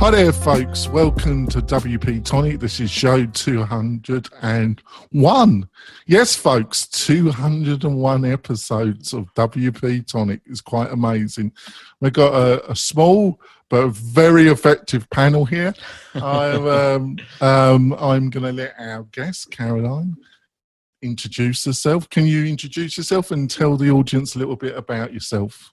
Hi there, folks. Welcome to WP Tonic. This is show 201. Yes, folks, 201 episodes of WP Tonic is quite amazing. We've got a, a small but very effective panel here. I'm, um, um, I'm going to let our guest, Caroline, introduce herself. Can you introduce yourself and tell the audience a little bit about yourself?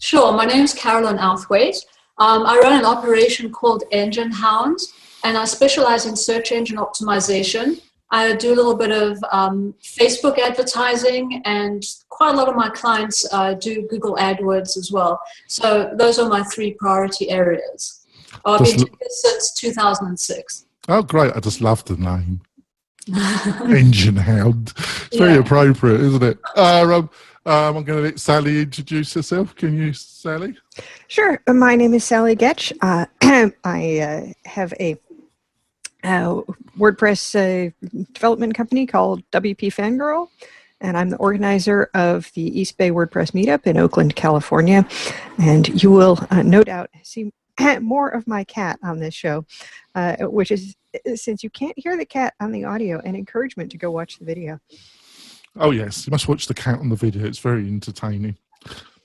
Sure. My name is Caroline Outhwaite. Um, I run an operation called Engine Hound, and I specialize in search engine optimization. I do a little bit of um, Facebook advertising, and quite a lot of my clients uh, do Google AdWords as well. So those are my three priority areas. I've been doing this since 2006. Oh, great! I just love the name. Engine Hound. It's very yeah. appropriate, isn't it? Uh, um, um, I'm going to let Sally introduce herself. Can you, Sally? Sure. My name is Sally Goetsch. Uh, I uh, have a uh, WordPress uh, development company called WP Fangirl, and I'm the organizer of the East Bay WordPress Meetup in Oakland, California. And you will uh, no doubt see more of my cat on this show, uh, which is, since you can't hear the cat on the audio, an encouragement to go watch the video. Oh yes, you must watch the cat on the video. It's very entertaining,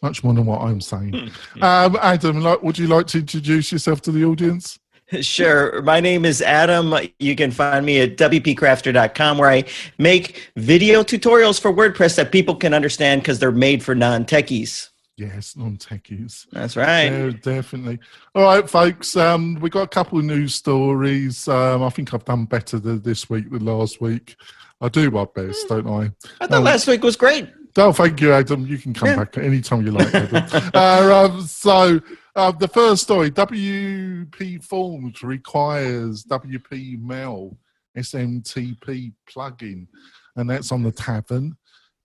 much more than what I'm saying. Hmm. um, Adam, like, would you like to introduce yourself to the audience? Sure. My name is Adam. You can find me at WPCrafter.com where I make video tutorials for WordPress that people can understand because they're made for non techies. Yes, non techies. That's right. Yeah, definitely. All right, folks. Um, we got a couple of news stories. Um, I think I've done better this week than last week. I do my best, don't I? I thought um, last week was great. Oh, thank you, Adam. You can come yeah. back anytime you like. uh, um, so, uh, the first story WP Forms requires WP Mail SMTP plugin, and that's on the Tavern.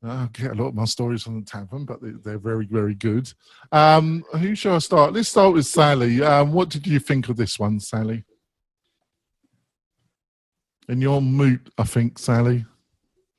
I get a lot of my stories from the tavern, but they're very, very good. Um, who shall I start? Let's start with Sally. Um, what did you think of this one, Sally? And you're mute, I think, Sally.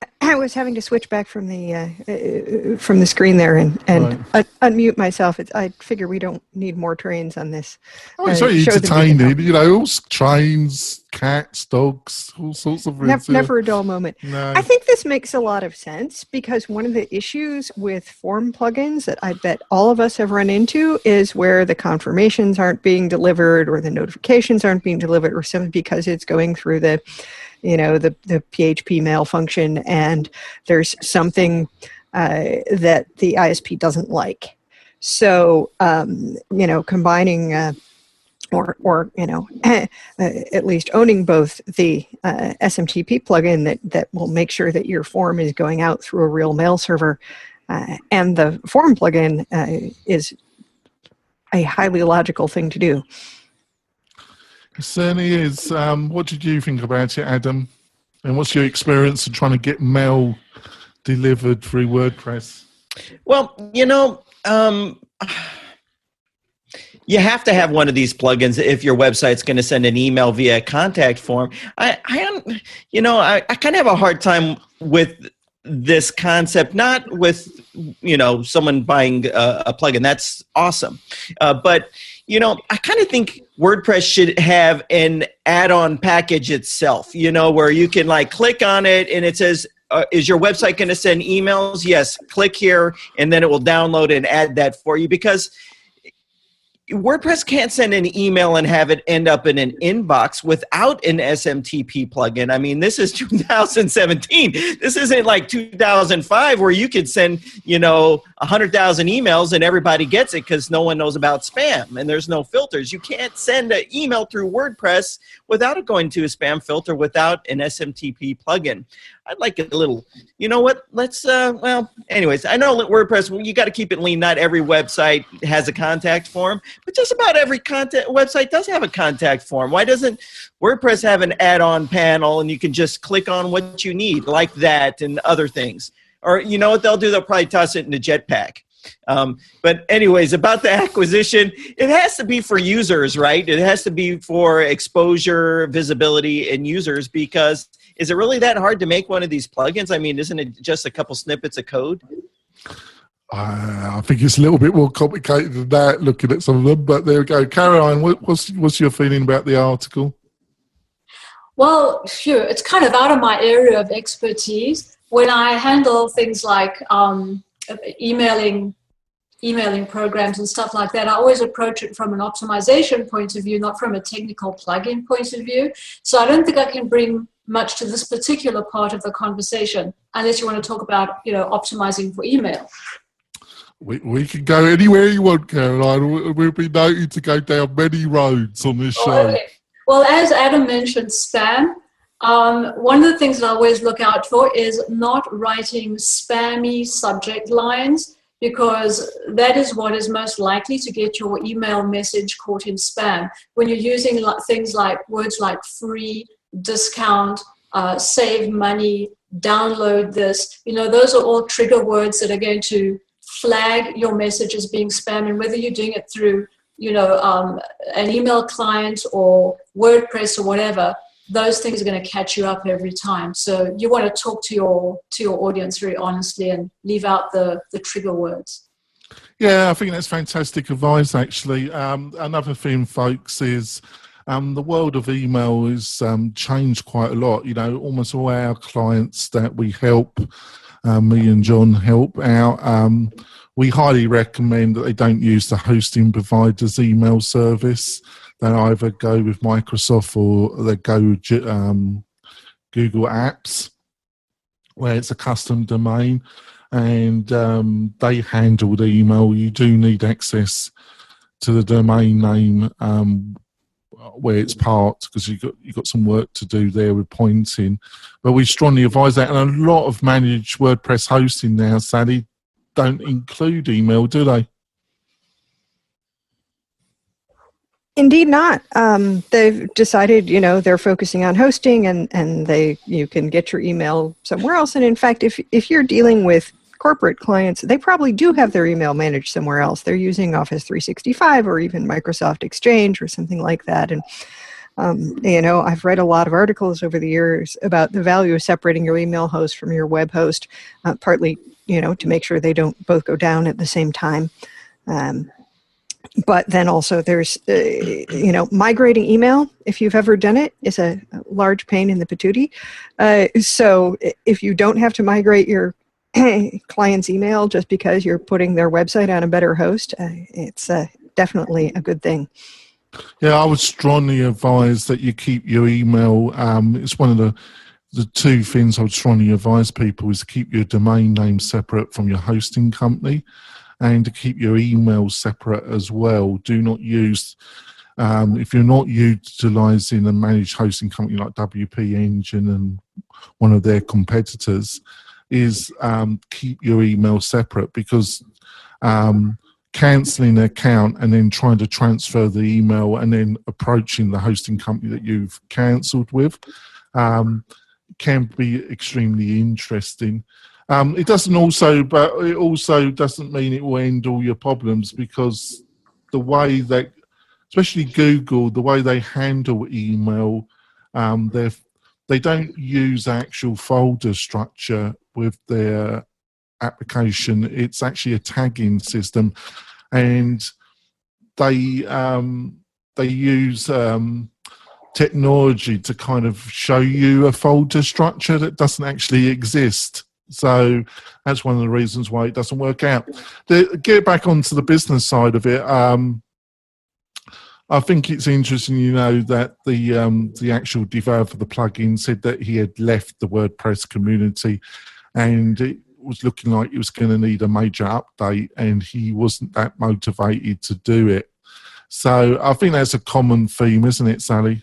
I was having to switch back from the uh, uh, from the screen there and and right. un- unmute myself. It's, I figure we don't need more trains on this. Oh, it's uh, very entertaining. You know, trains, cats, dogs, all sorts of. Never, never a dull moment. No. I think this makes a lot of sense because one of the issues with form plugins that I bet all of us have run into is where the confirmations aren't being delivered or the notifications aren't being delivered or simply because it's going through the you know the the PHP mail function, and there's something uh, that the ISP doesn't like. So um, you know, combining. Uh, or, or you know, uh, at least owning both the uh, SMTP plugin that, that will make sure that your form is going out through a real mail server, uh, and the form plugin uh, is a highly logical thing to do. It certainly is. Um, what did you think about it, Adam? And what's your experience of trying to get mail delivered through WordPress? Well, you know, um, you have to have one of these plugins if your website's going to send an email via contact form. I, I you know, I, I kind of have a hard time with this concept, not with, you know, someone buying a, a plugin. That's awesome. Uh, but, you know, I kind of think WordPress should have an add-on package itself, you know, where you can like click on it and it says, uh, is your website going to send emails? Yes, click here and then it will download and add that for you because WordPress can't send an email and have it end up in an inbox without an SMTP plugin. I mean, this is 2017. This isn't like 2005 where you could send, you know, 100,000 emails and everybody gets it because no one knows about spam and there's no filters. You can't send an email through WordPress without it going to a spam filter without an SMTP plugin. I'd like a little. You know what? Let's. Uh, well, anyways, I know WordPress. well, You got to keep it lean. Not every website has a contact form, but just about every content website does have a contact form. Why doesn't WordPress have an add-on panel and you can just click on what you need, like that, and other things? Or you know what they'll do? They'll probably toss it in a jetpack. Um, but anyways, about the acquisition, it has to be for users, right? It has to be for exposure, visibility, and users. Because is it really that hard to make one of these plugins? I mean, isn't it just a couple snippets of code? Uh, I think it's a little bit more complicated than that. Looking at some of them, but there we go. Caroline, what's what's your feeling about the article? Well, sure, it's kind of out of my area of expertise. When I handle things like um, emailing emailing programs and stuff like that, I always approach it from an optimization point of view, not from a technical plugin point of view. So I don't think I can bring much to this particular part of the conversation, unless you want to talk about, you know, optimizing for email. We, we can go anywhere you want, Caroline. We'll be noted to go down many roads on this show. Okay. Well, as Adam mentioned, spam. Um, one of the things that I always look out for is not writing spammy subject lines because that is what is most likely to get your email message caught in spam. When you're using things like words like free, discount, uh, save money, download this, you know, those are all trigger words that are going to flag your message as being spam. And whether you're doing it through, you know, um, an email client or WordPress or whatever, those things are going to catch you up every time. So you want to talk to your to your audience very honestly and leave out the the trigger words. Yeah, I think that's fantastic advice. Actually, um, another thing, folks, is um, the world of email has um, changed quite a lot. You know, almost all our clients that we help, uh, me and John help out. Um, we highly recommend that they don't use the hosting provider's email service they either go with Microsoft or they go with um, Google Apps, where it's a custom domain, and um, they handle the email. You do need access to the domain name um, where it's parked because you've got you've got some work to do there with pointing. But we strongly advise that, and a lot of managed WordPress hosting now, Sally, don't include email, do they? Indeed, not. Um, they've decided, you know, they're focusing on hosting, and and they you can get your email somewhere else. And in fact, if if you're dealing with corporate clients, they probably do have their email managed somewhere else. They're using Office 365 or even Microsoft Exchange or something like that. And um, you know, I've read a lot of articles over the years about the value of separating your email host from your web host, uh, partly, you know, to make sure they don't both go down at the same time. Um, but then also there's uh, you know migrating email if you've ever done it is a large pain in the patootie uh, so if you don't have to migrate your client's email just because you're putting their website on a better host uh, it's uh, definitely a good thing yeah i would strongly advise that you keep your email um, it's one of the the two things i would strongly advise people is keep your domain name separate from your hosting company and to keep your emails separate as well. Do not use, um, if you're not utilizing a managed hosting company like WP Engine and one of their competitors, is um, keep your email separate because um, canceling an account and then trying to transfer the email and then approaching the hosting company that you've cancelled with um, can be extremely interesting. Um, it doesn't also, but it also doesn't mean it will end all your problems because the way that, especially Google, the way they handle email, um, they they don't use actual folder structure with their application. It's actually a tagging system, and they um, they use um, technology to kind of show you a folder structure that doesn't actually exist. So that's one of the reasons why it doesn't work out. The, get back onto the business side of it. Um, I think it's interesting, you know, that the um, the actual developer of the plugin said that he had left the WordPress community, and it was looking like he was going to need a major update, and he wasn't that motivated to do it. So I think that's a common theme, isn't it, Sally?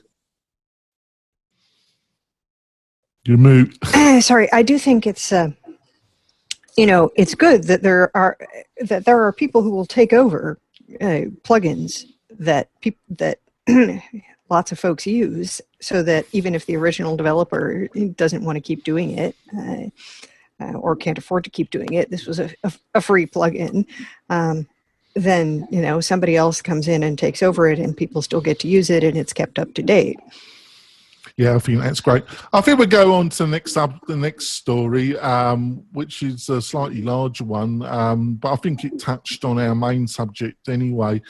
You move. Sorry, I do think it's. Uh, you know, it's good that there are that there are people who will take over uh, plugins that people that lots of folks use, so that even if the original developer doesn't want to keep doing it. Uh, uh, or can't afford to keep doing it. This was a, a, a free plugin. Um, then you know somebody else comes in and takes over it, and people still get to use it, and it's kept up to date. Yeah, I think that's great. I think we'll go on to the next up the next story, um, which is a slightly larger one, um, but I think it touched on our main subject anyway,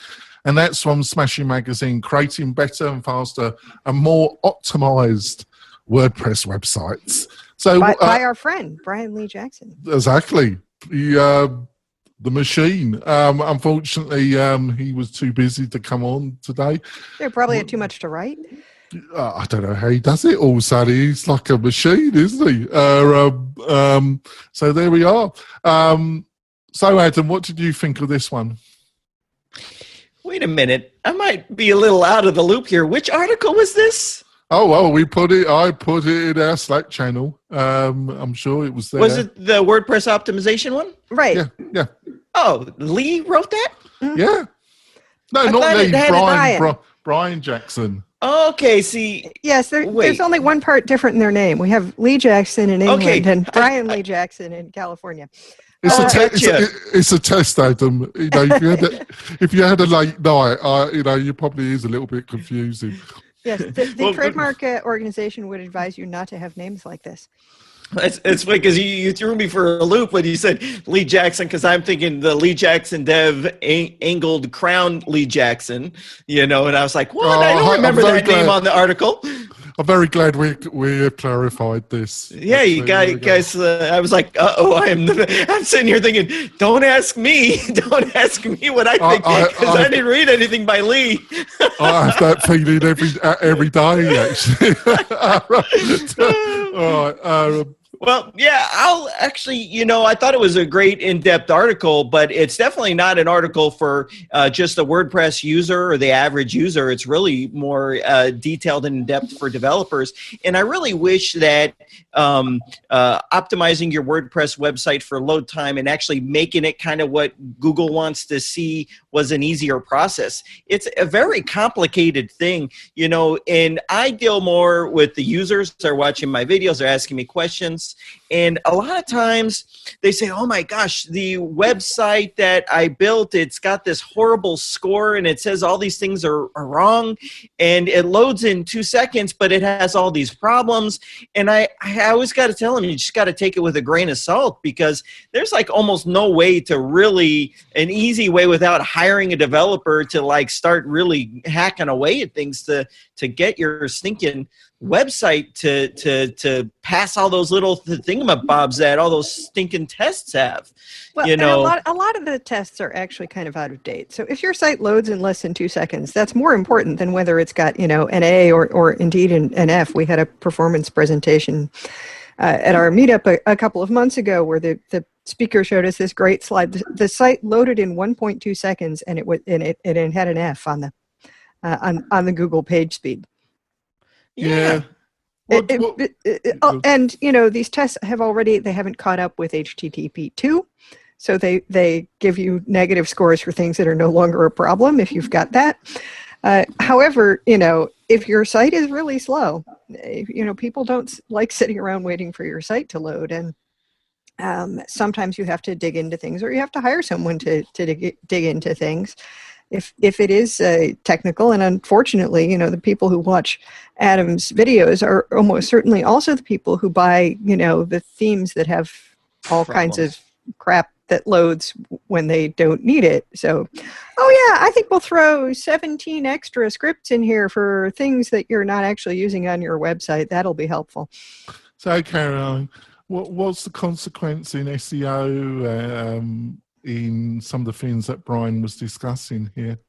and that's from Smashing Magazine, creating better and faster and more optimized WordPress websites. So by, uh, our friend Brian Lee Jackson. Exactly. The uh, the machine. Um, unfortunately, um, he was too busy to come on today. They probably had too much to write. Uh, I don't know how he does it all, Sally. He's like a machine, isn't he? Uh, um, um, so there we are. Um, so, Adam, what did you think of this one? Wait a minute. I might be a little out of the loop here. Which article was this? Oh well, we put it. I put it in our Slack channel. Um, I'm sure it was there. Was it the WordPress optimization one? Right. Yeah. Yeah. Oh, Lee wrote that. Mm-hmm. Yeah. No, I not Lee. Brian, Brian. Brian Jackson. Okay, see. Yes, there, there's only one part different in their name. We have Lee Jackson in England okay. and Brian I, Lee Jackson in California. It's, a te- it's, a, it's, a test, Adam. You know, if you had a, if you had a late night, uh, you know, you probably is a little bit confusing. Yes, the, the well, trademark uh, organization would advise you not to have names like this. It's, it's funny because you, you threw me for a loop when you said Lee Jackson because I'm thinking the Lee Jackson dev a- angled crown Lee Jackson, you know, and I was like, what? Oh, I don't remember that glad. name on the article. I'm very glad we we clarified this. Yeah, you guys, guys uh, I was like, oh, I am. I'm sitting here thinking, don't ask me, don't ask me what I think because I, I, I, didn't read anything by Lee. I have that feeling every every day, actually. All right. Um, well, yeah, I'll actually, you know, I thought it was a great in depth article, but it's definitely not an article for uh, just the WordPress user or the average user. It's really more uh, detailed and in depth for developers. And I really wish that um, uh, optimizing your WordPress website for load time and actually making it kind of what Google wants to see was an easier process. It's a very complicated thing, you know, and I deal more with the users. They're watching my videos, they're asking me questions. And a lot of times they say, oh my gosh, the website that I built, it's got this horrible score and it says all these things are, are wrong. And it loads in two seconds, but it has all these problems. And I, I always got to tell them, you just got to take it with a grain of salt because there's like almost no way to really, an easy way without hiring a developer to like start really hacking away at things to to get your stinking website to to to pass all those little thingamabobs that all those stinking tests have. Well, you know, a lot, a lot of the tests are actually kind of out of date. So if your site loads in less than two seconds, that's more important than whether it's got you know an A or or indeed an, an F. We had a performance presentation. Uh, at our meetup a, a, couple of months ago, where the, the speaker showed us this great slide. The, the site loaded in 1.2 seconds, and it was and it, it had an F on the uh, on on the Google page speed. Yeah. What, what, it, it, oh, and you know these tests have already they haven't caught up with HTTP two, so they they give you negative scores for things that are no longer a problem if you've got that. Uh, however, you know if your site is really slow, you know people don't like sitting around waiting for your site to load, and um, sometimes you have to dig into things or you have to hire someone to, to dig, dig into things if if it is uh, technical and unfortunately you know the people who watch adam's videos are almost certainly also the people who buy you know the themes that have all Problems. kinds of crap that loads when they don't need it. So oh yeah i think we'll throw 17 extra scripts in here for things that you're not actually using on your website. That'll be helpful. So caroline what, what's the consequence in SEO um, in some of the things that Brian was discussing here?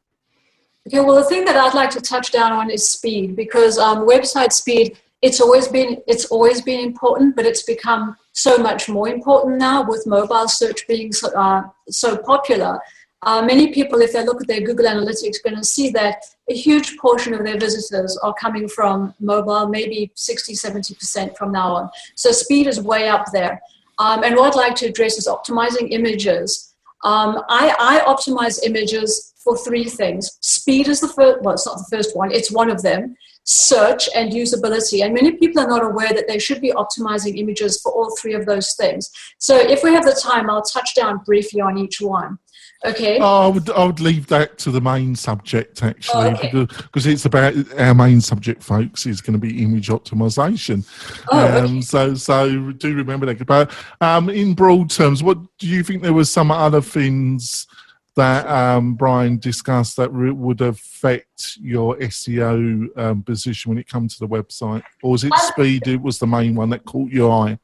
Okay, well, the thing that I'd like to touch down on is speed because um, website speed it's always been it's always been important, but it's become so much more important now with mobile search being so, uh, so popular. uh, many people, if they look at their Google Analytics, going to see that a huge portion of their visitors are coming from mobile, maybe 60, 70% from now on. So speed is way up there. Um, and what I'd like to address is optimizing images. Um, I, I optimize images for three things. Speed is the first, well, it's not the first one, it's one of them. Search and usability. And many people are not aware that they should be optimizing images for all three of those things. So if we have the time, I'll touch down briefly on each one. Okay. Oh, I would I would leave that to the main subject actually, oh, okay. because, because it's about our main subject, folks, is going to be image optimization. Oh, um, okay. So so do remember that. But um, in broad terms, what do you think there were some other things? That um, Brian discussed that re- would affect your SEO um, position when it comes to the website, or was it speed? It was the main one that caught your eye.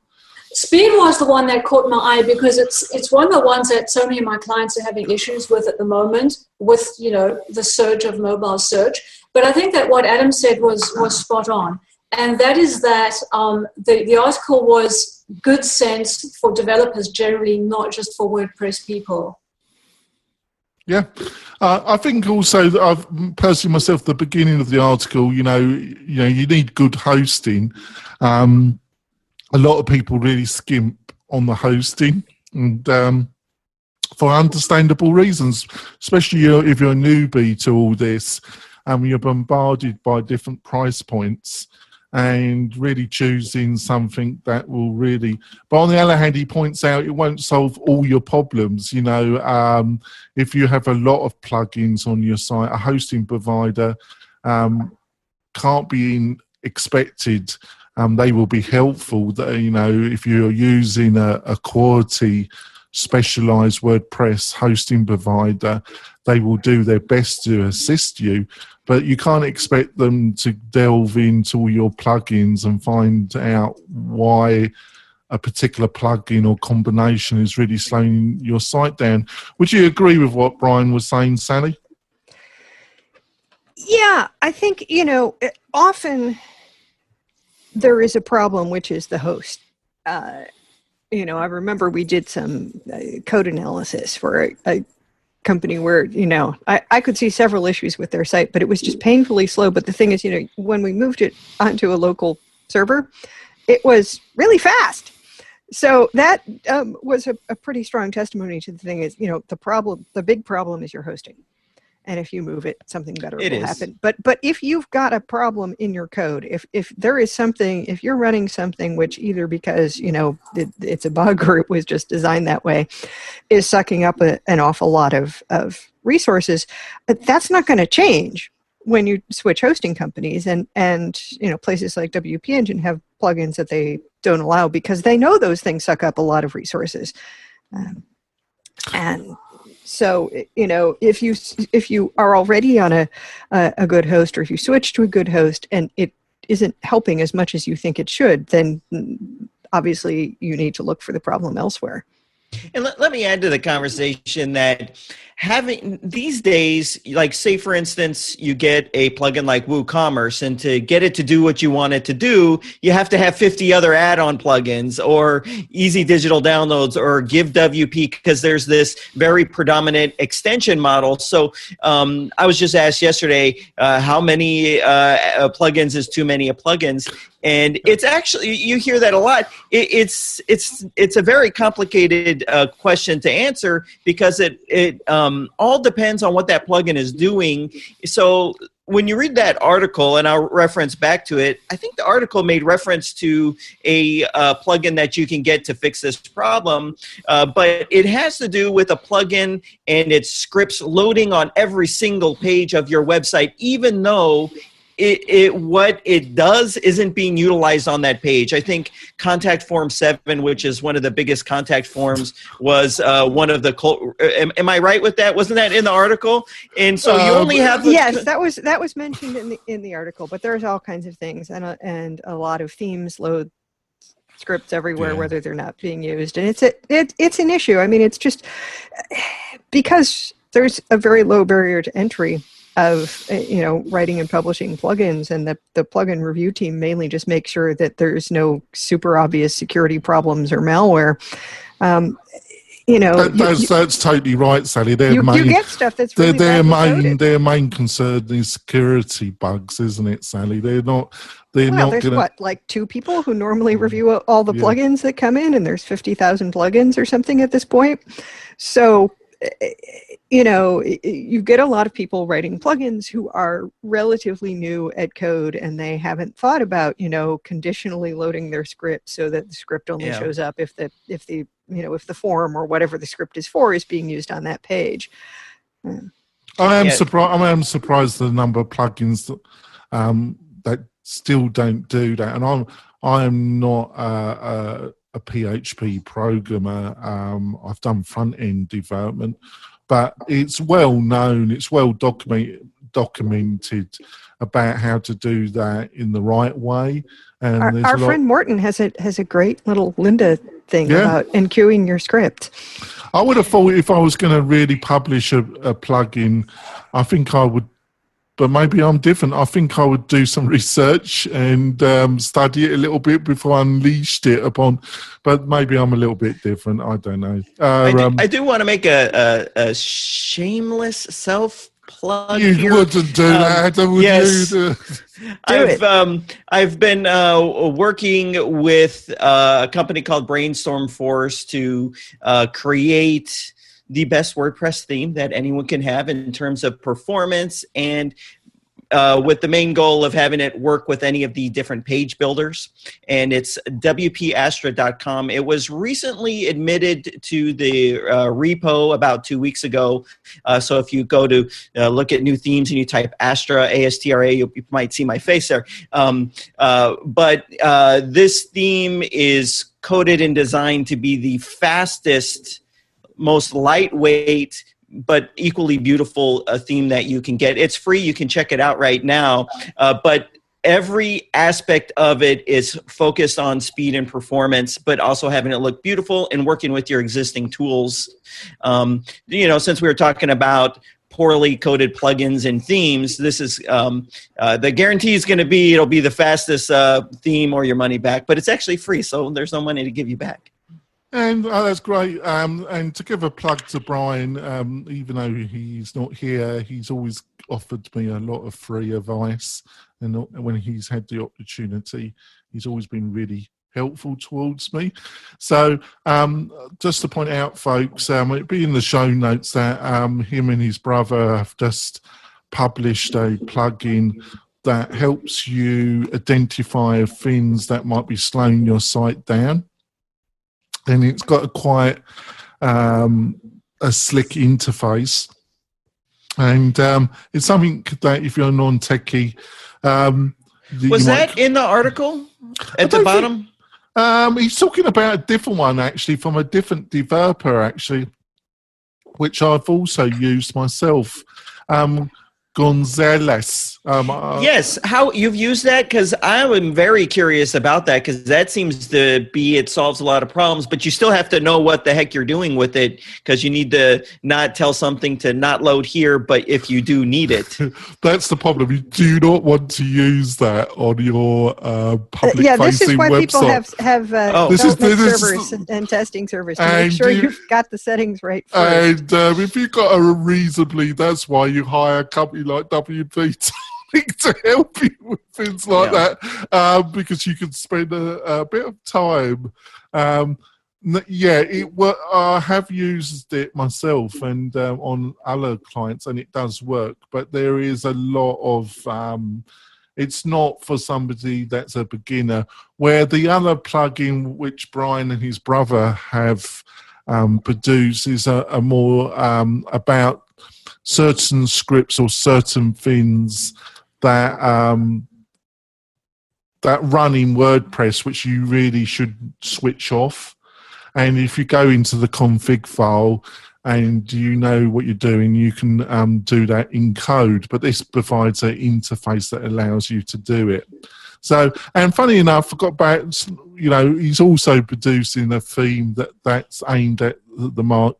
Speed was the one that caught my eye because it's it's one of the ones that so many of my clients are having issues with at the moment with you know the surge of mobile search. But I think that what Adam said was was spot on, and that is that um, the the article was good sense for developers generally, not just for WordPress people. Yeah, uh, I think also that I've personally myself the beginning of the article. You know, you know, you need good hosting. Um, a lot of people really skimp on the hosting, and um, for understandable reasons, especially if you're a newbie to all this, and you're bombarded by different price points and really choosing something that will really but on the other hand he points out it won't solve all your problems you know um, if you have a lot of plugins on your site a hosting provider um, can't be expected um, they will be helpful that you know if you're using a, a quality specialized WordPress hosting provider, they will do their best to assist you, but you can't expect them to delve into all your plugins and find out why a particular plugin or combination is really slowing your site down. Would you agree with what Brian was saying, Sally? Yeah, I think, you know, often there is a problem, which is the host. Uh, you know, I remember we did some uh, code analysis for a, a, company where, you know, I, I could see several issues with their site, but it was just painfully slow. But the thing is, you know, when we moved it onto a local server, it was really fast. So that um, was a, a pretty strong testimony to the thing is, you know, the problem, the big problem is your hosting and if you move it something better It will is. happen but but if you've got a problem in your code if if there is something if you're running something which either because you know it, it's a bug or it was just designed that way is sucking up a, an awful lot of of resources but that's not going to change when you switch hosting companies and and you know places like wp engine have plugins that they don't allow because they know those things suck up a lot of resources um, and so eh, you know if you if you are already on a a, good host or if you switch to a good host and it isn't helping as much as you think it should then mm, obviously you need to look for the problem elsewhere. And let, let me add to the conversation that having these days, like say for instance, you get a plugin like WooCommerce, and to get it to do what you want it to do, you have to have 50 other add-on plugins or easy digital downloads or give WP because there's this very predominant extension model. So um, I was just asked yesterday, uh, how many uh, plugins is too many plugins? and it's actually you hear that a lot it, it's it's it's a very complicated uh, question to answer because it it um, all depends on what that plugin is doing. So when you read that article and i'll reference back to it i think the article made reference to a uh, plugin that you can get to fix this problem uh, but it has to do with a plugin and its scripts loading on every single page of your website even though it, it, what it does isn't being utilized on that page. I think contact form seven, which is one of the biggest contact forms, was uh, one of the. Col- uh, am, am, I right with that? Wasn't that in the article? And so you only um, have. The- yes, that was that was mentioned in the in the article, but there's all kinds of things, and a, and a lot of themes load scripts everywhere, yeah. whether they're not being used, and it's a, it, it's an issue. I mean, it's just because there's a very low barrier to entry of you know writing and publishing plugins and the, the plugin review team mainly just make sure that there's no super obvious security problems or malware um, you know, that, that's, you, that's totally right, Sally. Their you, main, you get stuff that's really their, their main coded. their main concern is security bugs, isn't it, Sally? They're not they're well, not there's to. what like two people who normally review all the Yeah. plugins that come in, and there's fifty thousand plugins or something at this point. So, eh, you know, y- y- you get a lot of people writing plugins who are relatively new at code, and they haven't thought about you know conditionally loading their script so that the script only Yeah. shows up if the if the you know if the form or whatever the script is for is being used on that page. I am Yeah. surprised. I am surprised the number of plugins that um, that still don't do that. And I'm I am not a, a, a PHP programmer. Um, I've done front end development, but it's well known. It's well documented documented about how to do that in the right way. And Our, our friend Morten has a has a great little Lynda thing Yeah. about enqueuing your script. I would have thought if I was going to really publish a, a plugin, I think I would, but maybe I'm different. I think I would do some research and um, study it a little bit before I unleashed it upon. But maybe I'm a little bit different. I don't know. Uh, I do, um, I do want to make a, a, a shameless self plug you here. wouldn't do Um, that, would yes. you? I've um I've been uh, working with uh, a company called Brainstorm Force to uh, create the best WordPress theme that anyone can have in terms of performance and uh, with the main goal of having it work with any of the different page builders. And it's WPAstra.com. It was recently admitted to the uh, repo about two weeks ago. Uh, so if you go to uh, look at new themes and you type Astra, A S T R A, you, might see my face there. Um, uh, but uh, this theme is coded and designed to be the fastest, most lightweight, but equally beautiful uh, theme that you can get. It's free. You can check it out right now. Uh, but every aspect of it is focused on speed and performance, but also having it look beautiful and working with your existing tools. Um, you know, since we were talking about poorly coded plugins and themes, this is um, uh, the guarantee is going to be it'll be the fastest uh, theme or your money back, but it's actually free, so there's no money to give you back. And oh, that's great. Um, and to give a plug to Brian, um, even though he's not here, he's always offered me a lot of free advice. And when he's had the opportunity, he's always been really helpful towards me. So, um, just to point out, folks, um, it'd be in the show notes that um, him and his brother have just published a plugin that helps you identify things that might be slowing your site down and it's got a quite um, a slick interface. And um, it's something that if you're non-techie, um, you Was might- that in the article at the don't think- bottom? Um, he's talking about a different one actually from a different developer actually, which I've also used myself. Um, Gonzales. Um, uh, yes, how you've used that? Because I am very curious about that because that seems to be it solves a lot of problems, but you still have to know what the heck you're doing with it because you need to not tell something to not load here, but if you do need it, That's the problem. You do not want to use that on your uh, public yeah, this is why website. people have have uh, Oh. This is- development this is- servers and, and testing servers to And make sure you- you've got the settings right first. And um, if you've got a reasonably, that's why you hire a company like WP Tonic to help you with things like Yeah. that, um, because you can spend a, a bit of time. Um, yeah, it. I have used it myself and um, on other clients, and it does work. But there is a lot of. Um, it's not for somebody that's a beginner. Where the other plugin, which Brian and his brother have um, produce is a, a more um, about certain scripts or certain things that um, that run in WordPress, which you really should switch off. And if you go into the config file and you know what you're doing, you can um, do that in code. But this provides an interface that allows you to do it. So, and funny enough, I forgot about you know he's also producing a theme that that's aimed at the mark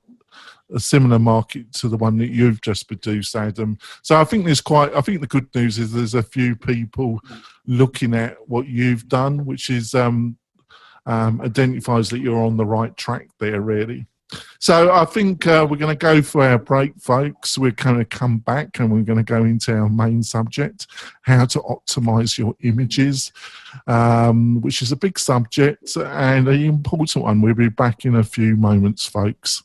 a similar market to the one that you've just produced, Adam. So I think there's quite. I think the good news is there's a few people looking at what you've done, which is um, um, identifies that you're on the right track there, really. so I think uh, we're going to go for our break, folks. We're going to come back and we're going to go into our main subject how to optimize your images, um, which is a big subject and an important one. We'll be back in a few moments, folks.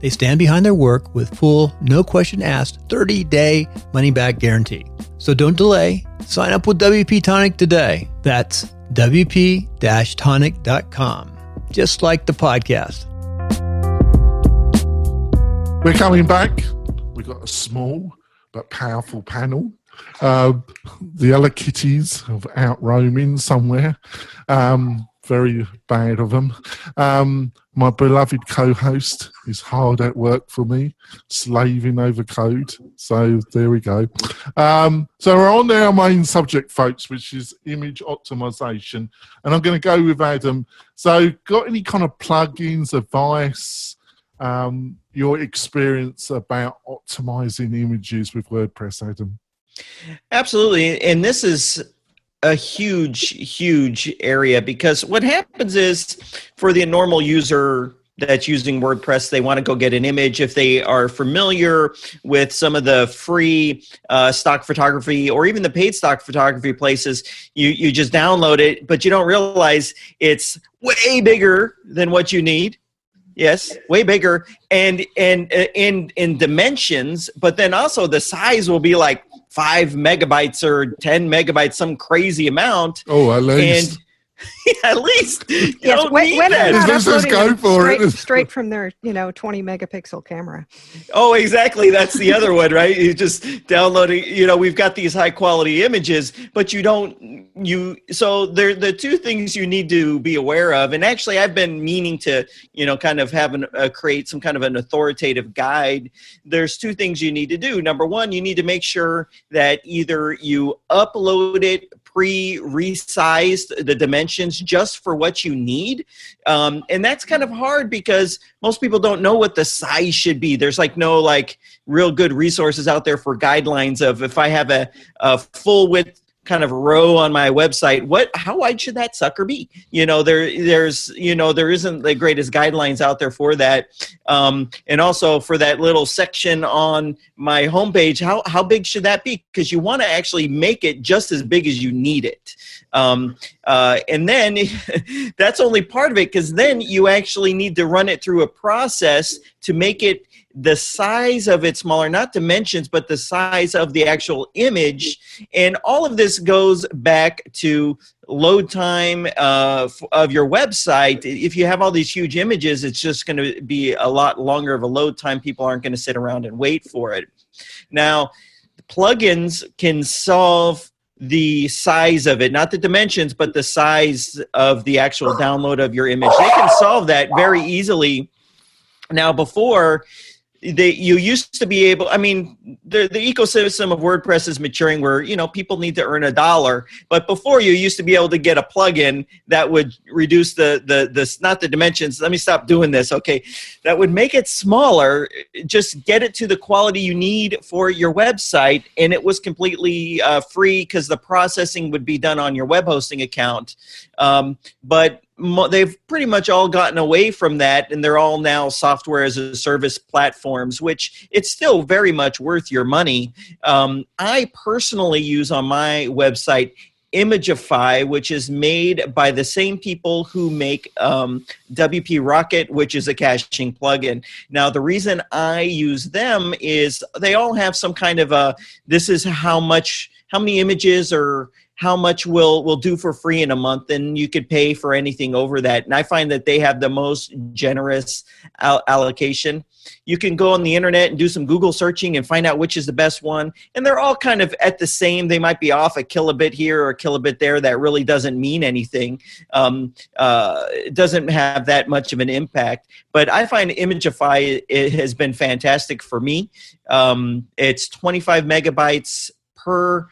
They stand behind their work with full, no question asked, 30 day money back guarantee. So don't delay. Sign up with WP Tonic today. That's WP tonic.com, just like the podcast. We're coming back. We've got a small but powerful panel. Uh, the other kitties have out roaming somewhere. Um, very bad of them. Um, my beloved co-host is hard at work for me, slaving over code. So there we go. Um, so we're on our main subject, folks, which is image optimization, and I'm going to go with Adam. So, got any kind of plugins, advice, um, your experience about optimizing images with WordPress, Adam? Absolutely, and this is a huge, huge area because what happens is for the normal user that's using WordPress, they want to go get an image. If they are familiar with some of the free uh, stock photography or even the paid stock photography places, you, you just download it, but you don't realize it's way bigger than what you need. Yes, way bigger and and uh, in in dimensions, but then also the size will be like five megabytes or 10 megabytes, some crazy amount. Oh, I least. And at least you yes, don't when, need when that. not This is go for straight, it. straight from their you know 20 megapixel camera. Oh, exactly. That's the other one, right? You just downloading. You know, we've got these high quality images, but you don't. You so there. The two things you need to be aware of, and actually, I've been meaning to, you know, kind of have an uh, create some kind of an authoritative guide. There's two things you need to do. Number one, you need to make sure that either you upload it pre resized the dimensions just for what you need. Um, and that's kind of hard because most people don't know what the size should be. There's like no like real good resources out there for guidelines of if I have a, a full width kind of row on my website what how wide should that sucker be? You know there there's you know there isn't the greatest guidelines out there for that. Um, and also for that little section on my homepage how how big should that be? Because you want to actually make it just as big as you need it. Um, uh, and then that's only part of it because then you actually need to run it through a process to make it the size of it smaller, not dimensions, but the size of the actual image. And all of this goes back to load time uh, of your website. If you have all these huge images, it's just going to be a lot longer of a load time. People aren't going to sit around and wait for it. Now, plugins can solve the size of it, not the dimensions, but the size of the actual download of your image. They can solve that very easily. Now, before they you used to be able i mean the, the ecosystem of wordpress is maturing where you know people need to earn a dollar. But before you used to be able to get a plugin that would reduce the the the not the dimensions. Let me stop doing this okay? That would make it smaller just get it to the quality you need for your website and it was completely uh, free because the processing would be done on your web hosting account um, but they've pretty much all gotten away from that and they're all now software as a service platforms which it's still very much worth your money um, i personally use on my website Imagify, which is made by the same people who make um, WP Rocket, which is a caching plugin. Now, the reason I use them is they all have some kind of a this is how much, how many images or how much will will do for free in a month and you could pay for anything over that. And i find that they have the most generous al- allocation. You can go on the internet and do some google searching and find out which is the best one and they're all kind of at the same. They might be off a kilobit here or a kilobit there. That really doesn't mean anything. Um, uh, doesn't have that much of an impact. But i find imagify it has been fantastic for me. Um, it's 25 megabytes per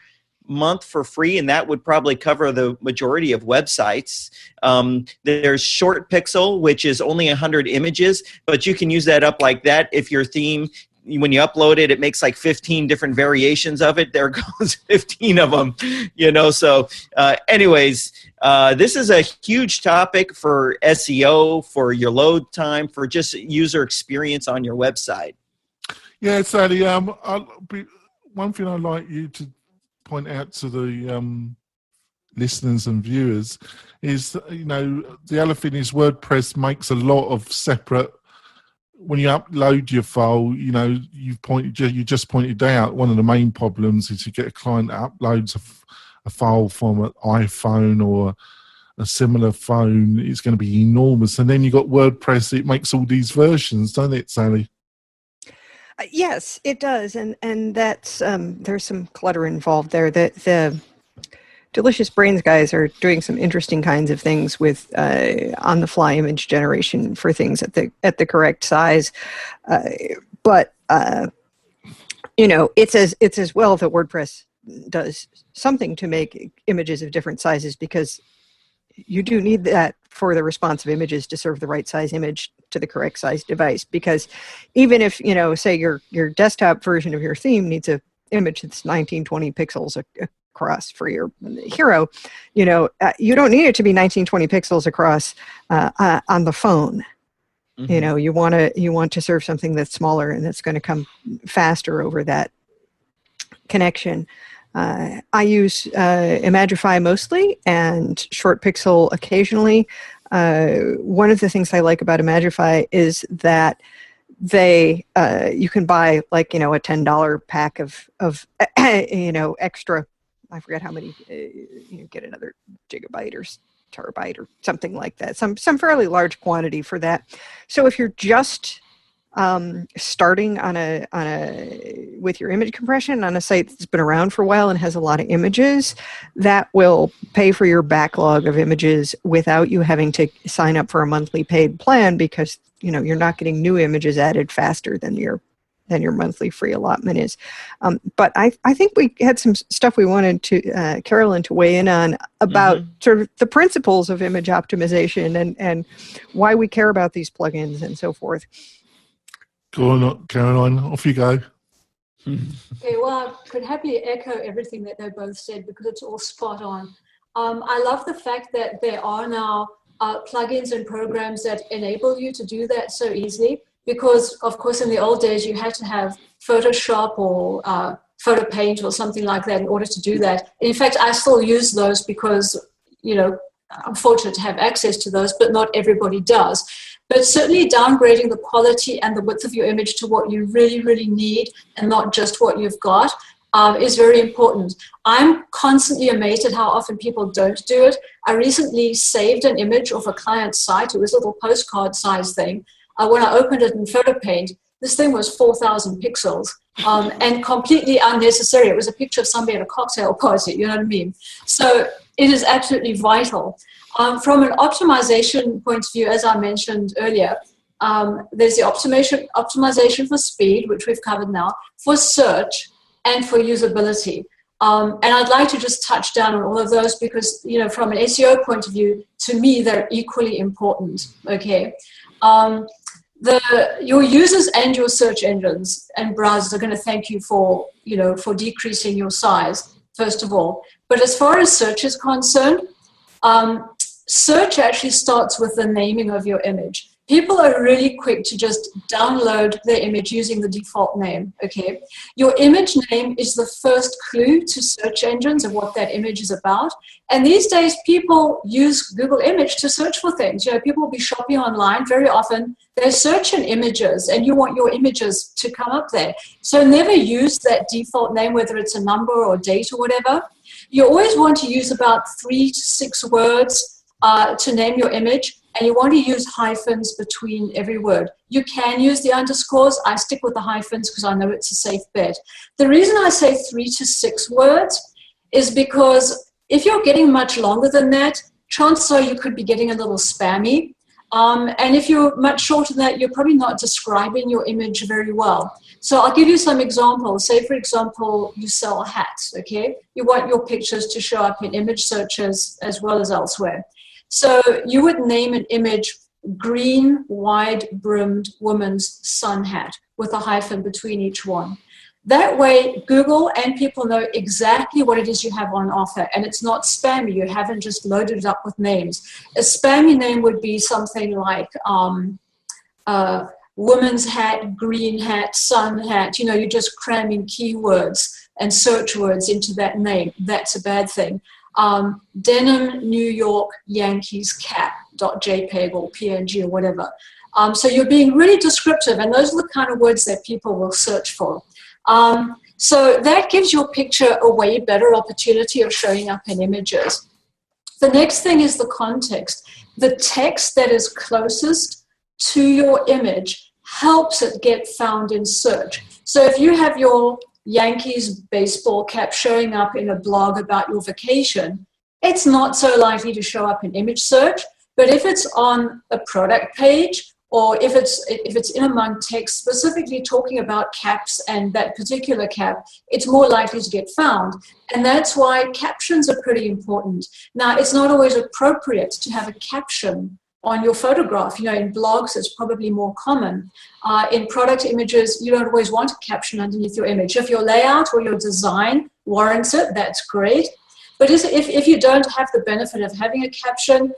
month for free, and that would probably cover the majority of websites. Um, there's Short Pixel, which is only 100 images, but you can use that up like that if your theme when you upload it, it makes like 15 different variations of it. There goes 15 of them, you know. So, uh, anyways, uh, this is a huge topic for SEO, for your load time, for just user experience on your website. Yeah, Sally. Um, be, one thing I'd like you to point out to the um, listeners and viewers is, you know, the thing is WordPress makes a lot of separate. When you upload your file, you know you've pointed you just pointed out one of the main problems is you get a client that uploads a, a file from an iPhone or a similar phone. It's going to be enormous, and then you got WordPress. It makes all these versions, don't it, Sally? Uh, yes, it does, and and that's um, there's some clutter involved there. The the Delicious Brains guys are doing some interesting kinds of things with uh, on the fly image generation for things at the at the correct size, uh, but uh, you know it's as it's as well that WordPress does something to make images of different sizes because you do need that for the responsive images to serve the right size image to the correct size device because even if you know say your your desktop version of your theme needs a image that's 1920 pixels across for your hero you know uh, you don't need it to be 1920 pixels across uh, uh, on the phone mm-hmm. you know you want to you want to serve something that's smaller and that's going to come faster over that connection uh, I use uh, Imagify mostly and Short Pixel occasionally. Uh, one of the things I like about Imagify is that they uh, you can buy like you know a ten dollar pack of of you know extra. I forget how many. Uh, you get another gigabyte or terabyte or something like that. Some some fairly large quantity for that. So if you're just um, starting on a on a with your image compression on a site that's been around for a while and has a lot of images, that will pay for your backlog of images without you having to sign up for a monthly paid plan because you know you're not getting new images added faster than your than your monthly free allotment is. Um, but I, I think we had some stuff we wanted to uh, Carolyn to weigh in on about mm-hmm. sort of the principles of image optimization and and why we care about these plugins and so forth. Go on, Caroline. Off you go. okay, well, I could happily echo everything that they both said because it's all spot on. Um, I love the fact that there are now uh, plugins and programs that enable you to do that so easily. Because, of course, in the old days, you had to have Photoshop or uh, Photo Paint or something like that in order to do that. In fact, I still use those because, you know, I'm fortunate to have access to those, but not everybody does. But certainly downgrading the quality and the width of your image to what you really, really need and not just what you've got um, is very important. I'm constantly amazed at how often people don't do it. I recently saved an image of a client's site. It was a little postcard size thing. Uh, when I opened it in Photo Paint, this thing was 4,000 pixels um, and completely unnecessary. It was a picture of somebody at a cocktail party, you know what I mean? So it is absolutely vital. Um, from an optimization point of view, as I mentioned earlier, um, there's the optimization, optimization for speed, which we've covered now, for search, and for usability. Um, and I'd like to just touch down on all of those because, you know, from an SEO point of view, to me, they're equally important. Okay. Um, the your users and your search engines and browsers are going to thank you for you know for decreasing your size first of all but as far as search is concerned um, search actually starts with the naming of your image. People are really quick to just download their image using the default name okay? Your image name is the first clue to search engines of what that image is about. And these days people use google image to search for things. You know people will be shopping online. Very often they're searching images and you want your images to come up there. So never use that default name whether it's a number or date or whatever. You always want to use about three to six words uh, to name your image and you want to use hyphens between every word. You can use the underscores. I stick with the hyphens because I know it's a safe bet. The reason I say three to six words is because if you're getting much longer than that, chances are you could be getting a little spammy. Um, and if you're much shorter than that, you're probably not describing your image very well. So I'll give you some examples. Say, for example, you sell hats, okay? You want your pictures to show up in image searches as well as elsewhere. So you would name an image green, wide brimmed woman's sun hat with a hyphen between each one. That way, Google and people know exactly what it is you have on offer, and it's not spammy. You haven't just loaded it up with names. A spammy name would be something like um, uh, woman's hat, green hat, sun hat. You know, you're just cramming keywords and search words into that name. That's a bad thing. Um, denim New York Yankees cap JPEG or PNG or whatever. Um, so you're being really descriptive, and those are the kind of words that people will search for. Um, so that gives your picture a way better opportunity of showing up in images. The next thing is the context. The text that is closest to your image helps it get found in search. So if you have your Yankees baseball cap showing up in a blog about your vacation, it's not so likely to show up in image search. But if it's on a product page or if it's if it's in among text specifically talking about caps and that particular cap it's more likely to get found and that's why captions are pretty important now it's not always appropriate to have a caption on your photograph. You know in blogs it's probably more common. Uh, in product images you don't always want a caption underneath your image. If your layout or your design warrants it that's great. But if, if you don't have the benefit of having a caption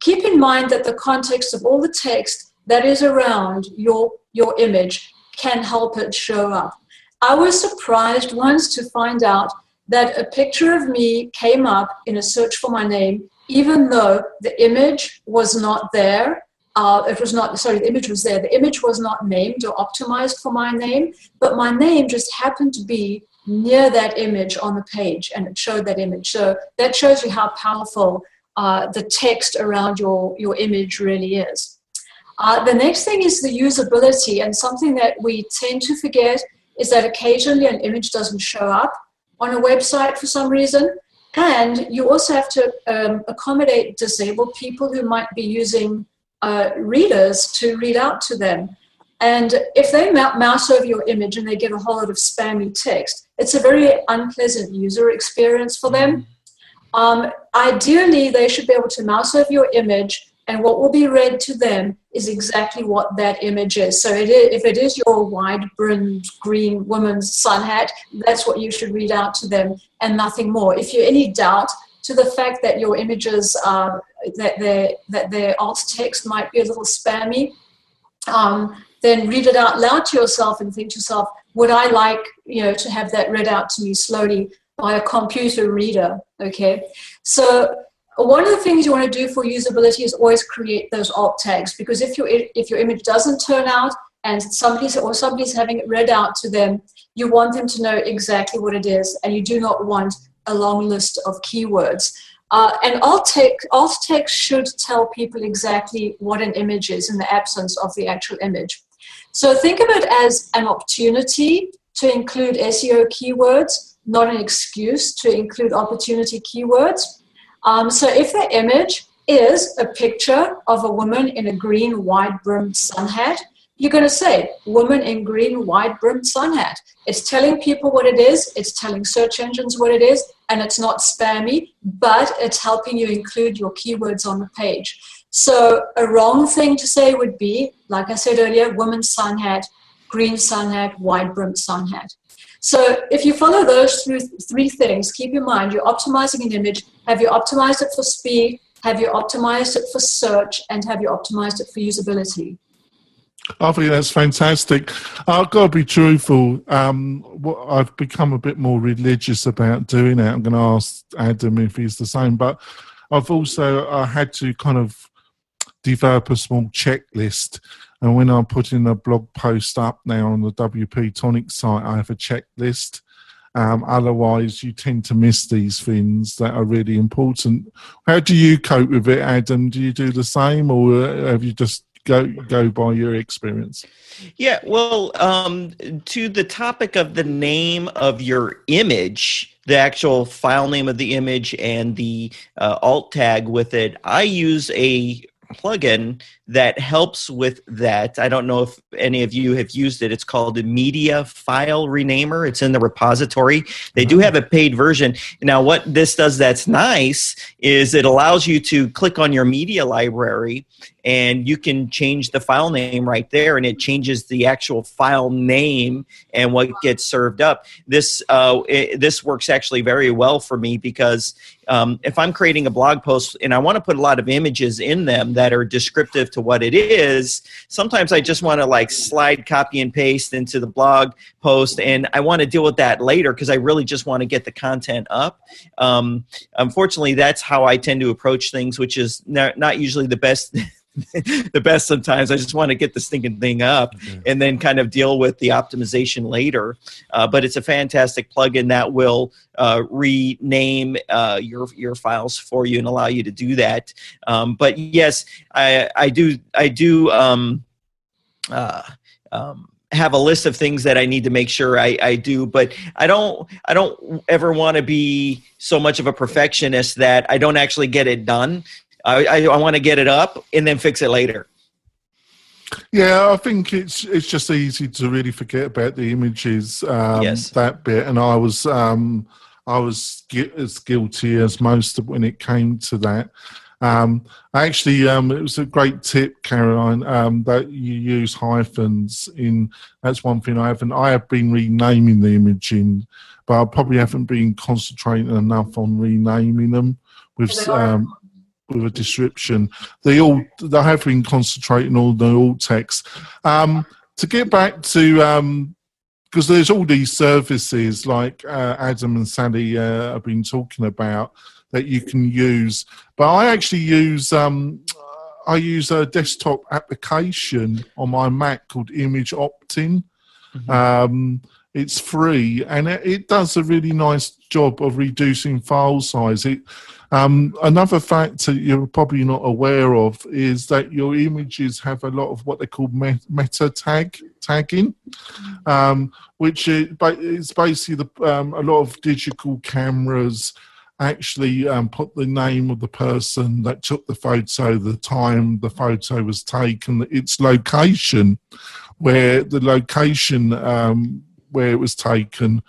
keep in mind that the context of all the text that is around your your image can help it show up. I was surprised once to find out that a picture of me came up in a search for my name, even though the image was not there. Uh, it was not, sorry, the image was there. The image was not named or optimized for my name, but my name just happened to be near that image on the page and it showed that image. So that shows you how powerful uh, the text around your, your image really is. Uh, the next thing is the usability, and something that we tend to forget is that occasionally an image doesn't show up on a website for some reason. And you also have to um, accommodate disabled people who might be using uh, readers to read out to them. And if they mouse over your image and they get a whole lot of spammy text, it's a very unpleasant user experience for them. Mm. Um, ideally, they should be able to mouse over your image and what will be read to them is exactly what that image is. So it is, if it is your wide-brimmed green woman's sun hat, that's what you should read out to them and nothing more. If you're any doubt to the fact that your images are, that their, that their alt text might be a little spammy, um, then read it out loud to yourself and think to yourself, would I like, you know, to have that read out to me slowly by a computer reader, okay? So one of the things you want to do for usability is always create those alt tags because if your if your image doesn't turn out and somebody's or somebody's having it read out to them, you want them to know exactly what it is, and you do not want a long list of keywords. Uh, and alt text, alt text should tell people exactly what an image is in the absence of the actual image. So think of it as an opportunity to include SEO keywords, not an excuse to include opportunity keywords. Um, so if the image is a picture of a woman in a green wide brimmed sun hat, you're going to say woman in green wide brimmed sun hat. It's telling people what it is, it's telling search engines what it is, and it's not spammy, but it's helping you include your keywords on the page. So a wrong thing to say would be, like I said earlier, woman sun hat, green sun hat, wide brimmed sun hat. So if you follow those three things, keep in mind you're optimizing an image. Have you optimized it for speed? Have you optimized it for search? And have you optimized it for usability? I think that's fantastic. I've got to be truthful. Um, I've become a bit more religious about doing it. I'm going to ask Adam if he's the same, but I've also I had to kind of develop a small checklist and when I'm putting a blog post up now on the WP Tonic site, I have a checklist. Um, otherwise, you tend to miss these things that are really important. How do you cope with it, Adam? Do you do the same, or have you just go go by your experience? Yeah, well, um, to the topic of the name of your image, the actual file name of the image, and the uh, alt tag with it, I use a plugin that helps with that. I don't know if any of you have used it. It's called the Media File Renamer. It's in the repository. They do mm-hmm. have a paid version. Now, what this does that's nice is it allows you to click on your media library and you can change the file name right there and it changes the actual file name and what gets served up. This uh, it, this works actually very well for me because um, if i'm creating a blog post and i want to put a lot of images in them that are descriptive to what it is sometimes i just want to like slide copy and paste into the blog post and i want to deal with that later because i really just want to get the content up. Um, unfortunately that's how i tend to approach things which is not, not usually the best the best sometimes. I just want to get the stinking thing up mm-hmm. and then kind of deal with the optimization later. Uh, but it's a fantastic plugin that will uh, rename uh, your your files for you and allow you to do that. Um, but yes, I I do I do. Um, uh, um, have a list of things that I need to make sure I, I do, but I don't I don't ever want to be so much of a perfectionist that I don't actually get it done. I, I, I want to get it up and then fix it later. Yeah, I think it's it's just easy to really forget about the images. Um, yes. that bit, and I was um, I was as guilty as most when it came to that. Um, actually, um, it was a great tip, Caroline, um, that you use hyphens in. That's one thing I haven't. I have been renaming the imaging, but I probably haven't been concentrating enough on renaming them with um, with a description. They all they have been concentrating on the alt text. Um, to get back to because um, there's all these services like uh, Adam and Sally uh, have been talking about that you can use, but I actually use um, I use a desktop application on my Mac called ImageOptim. Mm-hmm. Um, it's free and it, it, does a really nice job of reducing file size. It um, another factor you're probably not aware of is that your images have a lot of what they call meta tag tagging, um, which is basically the, um, a lot of digital cameras actually um, put the name of the person that took the photo, the time the photo was taken, its location, where the location um, where it was taken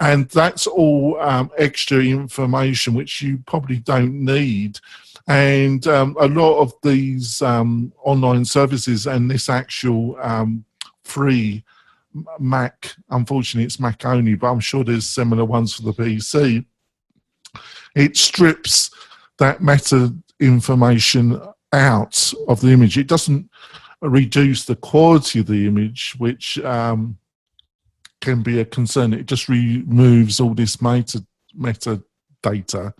and that's all um, extra information which you probably don't need. And um, a lot of these um, online services and this actual um, free Mac, unfortunately, it's Mac only, but I'm sure there's similar ones for the PC. It strips that meta information out of the image. It doesn't reduce the quality of the image, which um, can be a concern. It just removes all this meta metadata,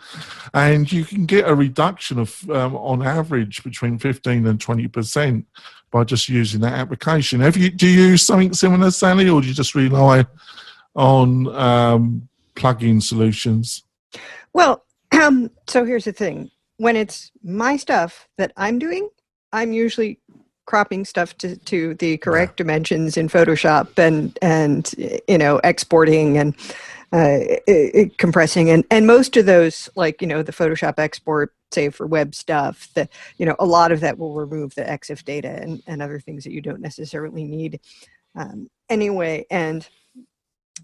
and you can get a reduction of, um, on average, between fifteen and twenty percent by just using that application. Have you do you use something similar, Sally, or do you just rely on um, plugin solutions? Well, um, so here's the thing: when it's my stuff that I'm doing, I'm usually cropping stuff to, to the correct yeah. dimensions in Photoshop and and you know exporting and uh, it, compressing and and most of those like you know the Photoshop export say for web stuff that you know a lot of that will remove the EXIF data and, and other things that you don't necessarily need um, anyway and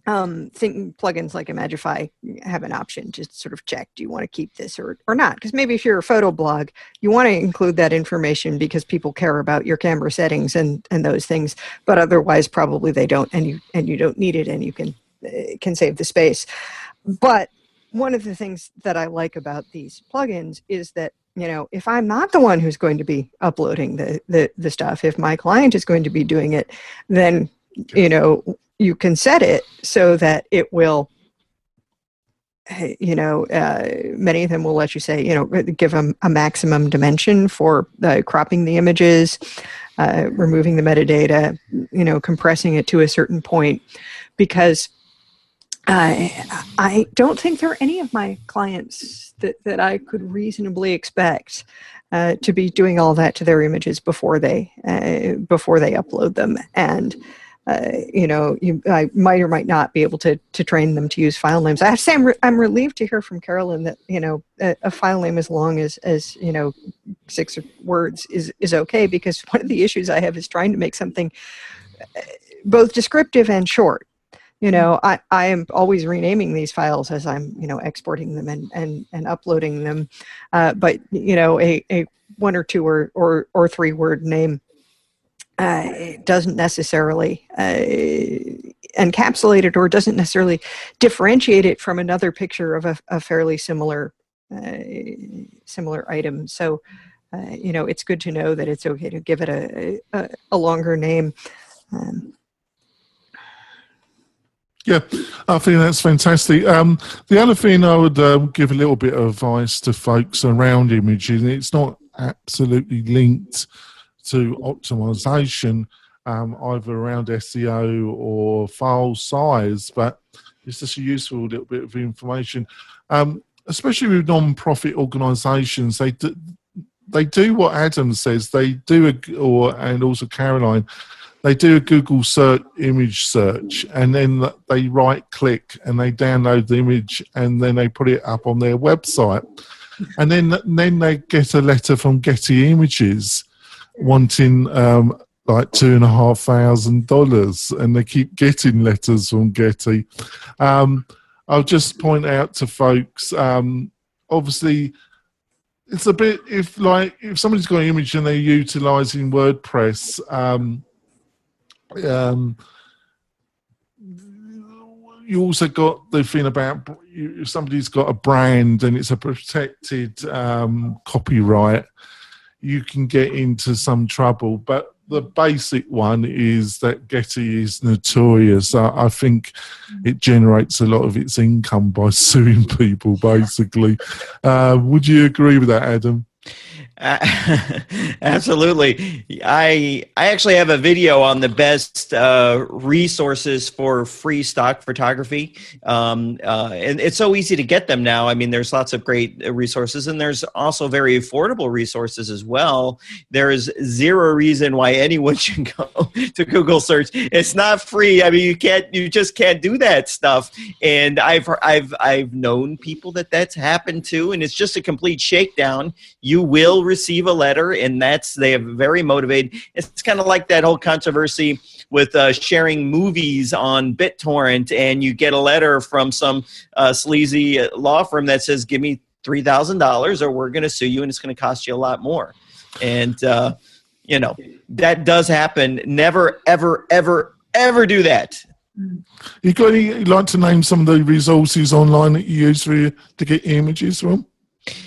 um, think plugins like Imagify have an option to sort of check do you want to keep this or, or not? Because maybe if you're a photo blog you want to include that information because people care about your camera settings and and those things but otherwise probably they don't and you and you don't need it and you can uh, can save the space. But one of the things that I like about these plugins is that you know if i'm not the one who's going to be uploading the, the the stuff if my client is going to be doing it then you know you can set it so that it will you know uh, many of them will let you say you know give them a maximum dimension for uh, cropping the images uh, removing the metadata you know compressing it to a certain point. Because I, I don't think there are any of my clients that, that I could reasonably expect uh, to be doing all that to their images before they uh, before they upload them. And uh, you know, you, I might or might not be able to to train them to use file names. I have to say, I'm, re- I'm relieved to hear from Carolyn that you know a, a, file name as long as as you know six words is is okay because one of the issues I have is trying to make something uh, both descriptive and short. You know, I, I am always renaming these files as I'm you know exporting them and and and uploading them, uh, but you know a a one or two or or, or three word name uh, doesn't necessarily uh, encapsulate it or doesn't necessarily differentiate it from another picture of a, a fairly similar uh, similar item. So, uh, you know, it's good to know that it's okay to give it a, a, a longer name. Um, yeah, I think that's fantastic. Um, the other thing I would um, give a little bit of advice to folks around imaging, it's not absolutely linked to optimization, um, either around SEO or file size, but it's just a useful little bit of information. Um, especially with non-profit organisations, they do, they do what Adam says. They do, a, or and also Caroline, they do a Google search image search, and then they right click and they download the image, and then they put it up on their website, and then then they get a letter from Getty Images wanting um, like two and a half thousand dollars, and they keep getting letters from Getty. Um, I'll just point out to folks, um, obviously, it's a bit if like if somebody's got an image and they're utilizing WordPress. Um, um, you also got the thing about if somebody's got a brand and it's a protected um, copyright you can get into some trouble. But the basic one is that Getty is notorious. I, I, think it generates a lot of its income by suing people, basically. Uh, would you agree with that, Adam? absolutely. I I actually have a video on the best uh, resources for free stock photography, um, uh, and it's so easy to get them now. I mean, there's lots of great resources, and there's also very affordable resources as well. There is zero reason why anyone should go to Google search. It's not free. I mean, you can't. You just can't do that stuff. And I've I've I've known people that that's happened to, and it's just a complete shakedown. You will receive a letter, and that's they are very motivated. It's kind of like that whole controversy with uh, sharing movies on BitTorrent, and you get a letter from some uh, sleazy law firm that says, "Give me three thousand dollars, or we're going to sue you, and it's going to cost you a lot more." And uh, you know that does happen. Never, ever, ever, ever do that. You got any like to name some of the resources online that you use for to get images from?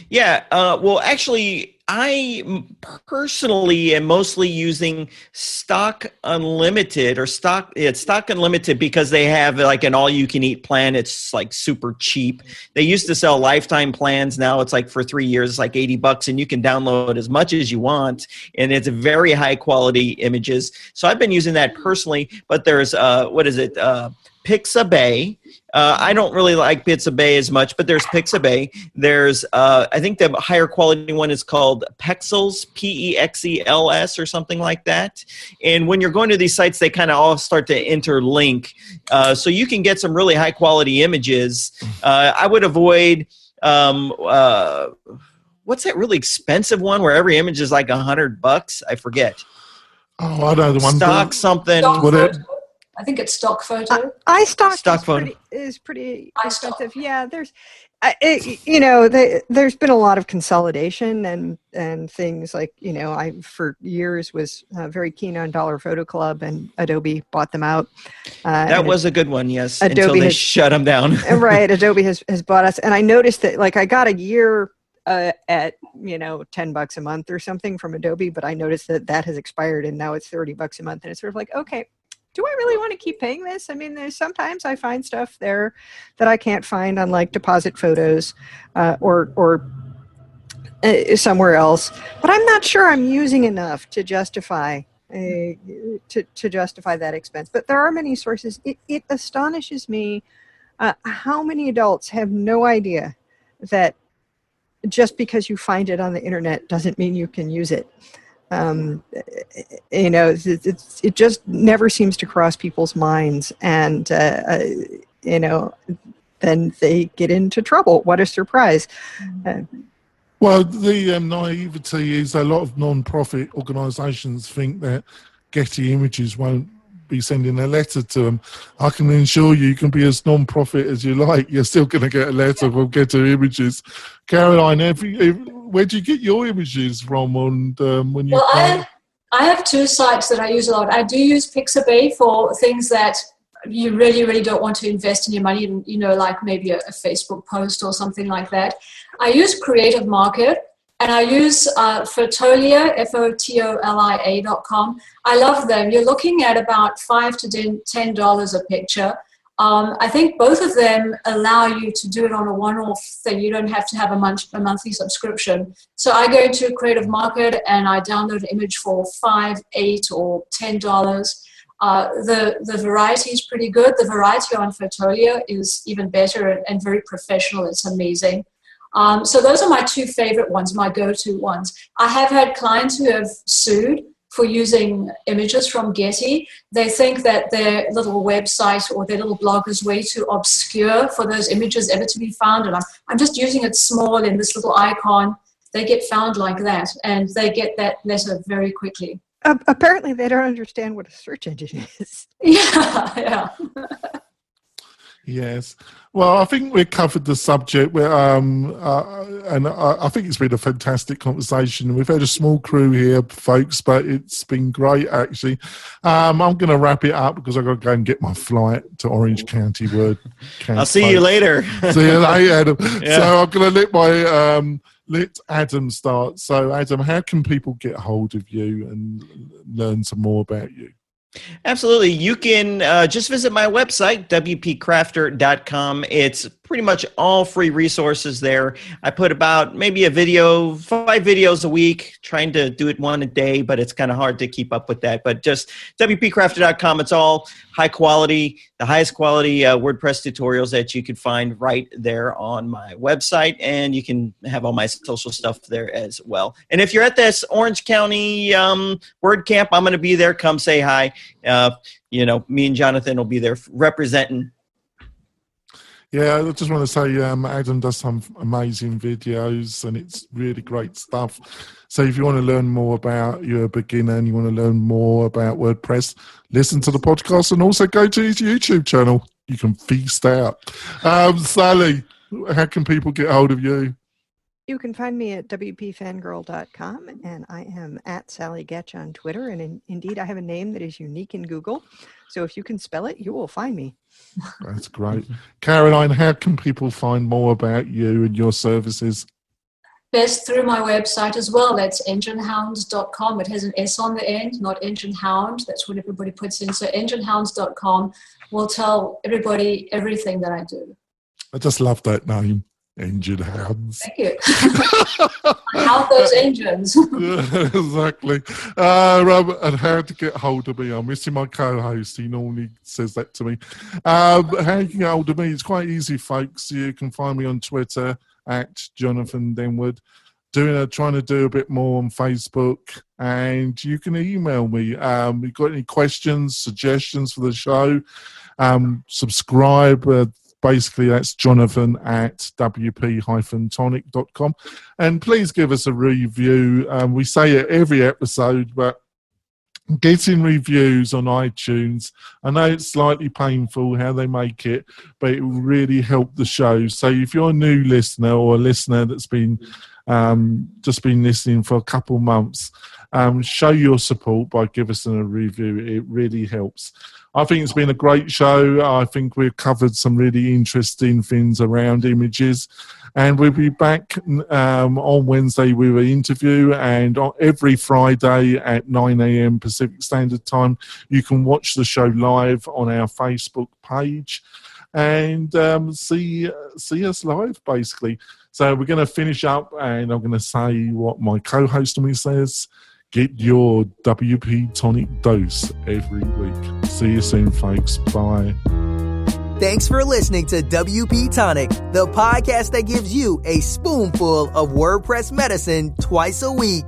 Yeah, uh, well, actually, I personally am mostly using Stock Unlimited or Stock it's Stock Unlimited because they have like an all you can eat plan. It's like super cheap. They used to sell lifetime plans. Now it's like for three years, it's like 80 bucks and you can download as much as you want. And it's very high quality images. So I've been using that personally, but there's uh what is it? Uh Pixabay. Uh, I don't really like Pixabay as much, but there's Pixabay. There's, uh, I think the higher quality one is called Pexels, P E X E L S, or something like that. And when you're going to these sites, they kind of all start to interlink. Uh, so you can get some really high quality images. Uh, I would avoid. Um, uh, what's that really expensive one where every image is like a hundred bucks? I forget. Oh, I know the one. Stock something. I think it's stock photo. I, stock, stock is photo pretty, is pretty expensive. Yeah, there's, it, you know, the, there's been a lot of consolidation and and things like you know, I for years was uh, very keen on Dollar Photo Club, and Adobe bought them out. Uh, that was a good one, yes. Adobe until they has, shut them down. right, Adobe has has bought us, and I noticed that like I got a year uh, at you know 10 bucks a month or something from adobe but i noticed that that has expired and now it's 30 bucks a month and it's sort of like okay do I really want to keep paying this? I mean, there's sometimes I find stuff there that I can't find on like deposit photos uh, or or uh, somewhere else, but I'm not sure I'm using enough to justify a, to to justify that expense. But there are many sources. It, it astonishes me uh, how many adults have no idea that just because you find it on the internet doesn't mean you can use it. Um, you know, it's, it's, it just never seems to cross people's minds, and uh, uh, you know, then they get into trouble. What a surprise! Uh, well, the um, naivety is a lot of non-profit organisations think that Getty Images won't be sending a letter to them. I can ensure you, you can be as non-profit as you like. You're still going to get a letter from Getty Images. Caroline, where do you get your images from? And um, when you well, I have, I have two sites that I use a lot. I do use Pixabay for things that you really, really don't want to invest in your money in, you know, like maybe a, a Facebook post or something like that. I use Creative Market and I use uh, Fotolia, F-O-T-O-L-I-A dot com. I love them. You're looking at about five to ten dollars a picture. Um, I think both of them allow you to do it on a one-off thing. You don't have to have a, month, a monthly subscription. So I go to Creative Market and I download an image for five, eight, or ten dollars. Uh, the the variety is pretty good. The variety on Fotolia is even better and, and very professional. It's amazing. Um, so those are my two favorite ones, my go-to ones. I have had clients who have sued for using images from Getty. They think that their little website or their little blog is way too obscure for those images ever to be found. And I'm, I'm just using it small in this little icon. They get found like that, and they get that letter very quickly. Uh, apparently, they don't understand what a search engine is. Yeah, yeah. Yes. Well, I think we covered the subject, where, um, uh, and I, I, think it's been a fantastic conversation. We've had a small crew here, folks, but it's been great, actually. Um, I'm going to wrap it up because I've got to go and get my flight to Orange County Word. I'll see you later. see you later, Adam. yeah. So I'm going to let my um, let Adam start. So, Adam, how can people get hold of you and learn some more about you? Absolutely. You can uh, just visit my website, wpcrafter.com. It's pretty much all free resources there. I put about maybe a video, five videos a week, trying to do it one a day, but it's kind of hard to keep up with that. But just wpcrafter.com, it's all high quality, the highest quality uh, WordPress tutorials that you can find right there on my website. And you can have all my social stuff there as well. And if you're at this Orange County um, WordCamp, I'm going to be there. Come say hi. Uh, you know, me and Jonathan will be there representing yeah, I just want to say um, Adam does some amazing videos and it's really great stuff. So if you want to learn more about you're a beginner and you want to learn more about WordPress, listen to the podcast and also go to his YouTube channel. You can feast out. Um, Sally, how can people get hold of you? You can find me at wpfangirl.com and I am at Sally Goetsch on Twitter. And in, indeed, I have a name that is unique in Google. So if you can spell it, you will find me. That's great. Caroline, how can people find more about you and your services? Best through my website as well. That's enginehounds.com. It has an S on the end, not engine hound. That's what everybody puts in. So enginehounds.com will tell everybody everything that I do. I just love that name engine hounds. Thank you. How those engines. exactly. Uh, and how to get hold of me. I'm missing my co-host. He normally says that to me. Um, how you can get hold of me? It's quite easy, folks. You can find me on Twitter at Jonathan Denwood. Doing a, trying to do a bit more on Facebook, and you can email me. Um, you got any questions, suggestions for the show? Um, subscribe. Uh, basically that's jonathan at wp-tonic.com and please give us a review. Um, we say it every episode but getting reviews on itunes i know it's slightly painful how they make it but it really help the show. So if you're a new listener or a listener that's been um, just been listening for a couple months um, show your support by giving us a review it really helps I think it's been a great show. I think we've covered some really interesting things around images. And we'll be back um, on Wednesday with an interview. And every Friday at 9 a.m. Pacific Standard Time, you can watch the show live on our Facebook page and um, see see us live, basically. So we're going to finish up, and I'm going to say what my co-host me says. Get your WP Tonic dose every week. See you soon, folks. Bye. Thanks for listening to WP Tonic, the podcast that gives you a spoonful of WordPress medicine twice a week.